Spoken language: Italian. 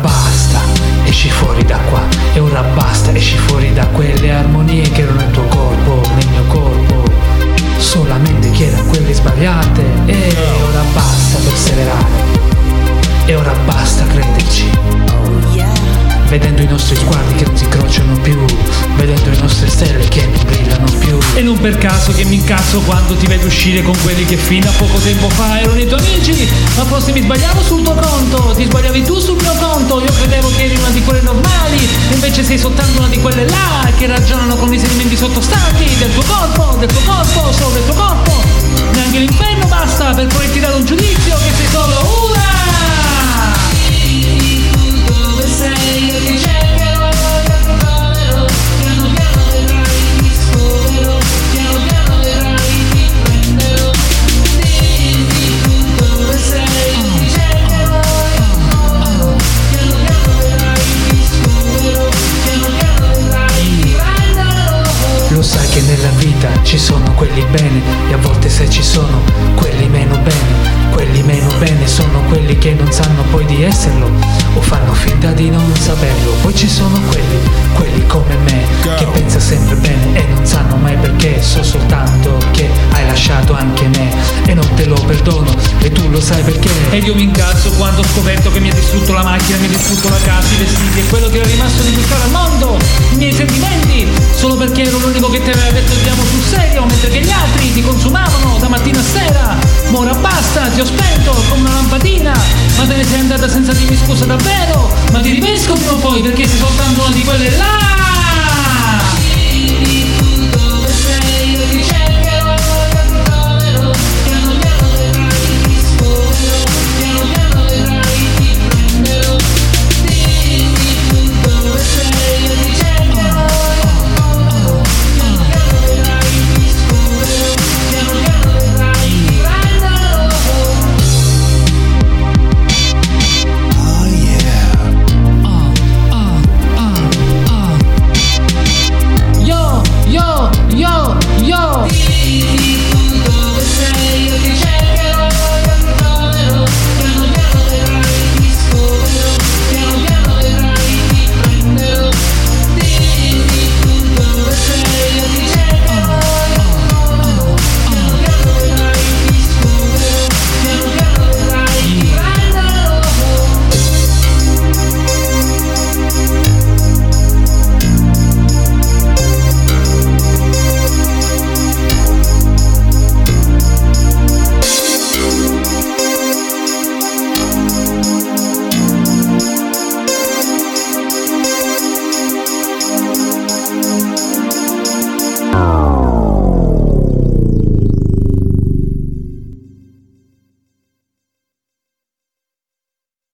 basta, esci fuori da qua E ora basta, esci fuori da quelle armonie che erano nel tuo corpo, nel mio corpo. Solamente che erano quelle sbagliate E ora basta perseverare E ora basta crederci. Oh, vedendo i nostri sguardi che non si incrociano più Vedendo i e non per caso che mi incazzo quando ti vedo uscire con quelli che fino a poco tempo fa erano i tuoi amici. Ma forse mi sbagliavo sul tuo conto, ti sbagliavi tu sul mio conto. Io credevo che eri una di quelle normali, invece sei soltanto una di quelle là che ragionano con del tuo corpo, del tuo corpo, del tuo corpo. Sono quelli bene e a volte se ci sono quelli meno bene. Quelli meno bene sono quelli che non sanno poi di esserlo o fanno finta di non saperlo. Poi ci sono quelli, quelli come me, che pensa sempre bene e non sanno mai perché. So soltanto che hai lasciato anche me e non te lo perdono e tu lo sai perché. Ed io mi incazzo quando ho scoperto che mi ha distrutto la macchina, mi ha distrutto la casa, i vestiti e quello che era rimasto di cui stare al mondo, i miei sentimenti, solo perché ero l'unico che ti aveva detto andiamo sul serio, mentre che gli altri ti consumavano da mattina a sera. Ora basta, ti ho spento come una lampadina, ma te ne sei andata senza dirmi scusa davvero, ma ti ripesco prima o poi perché sei soltanto una di quelle là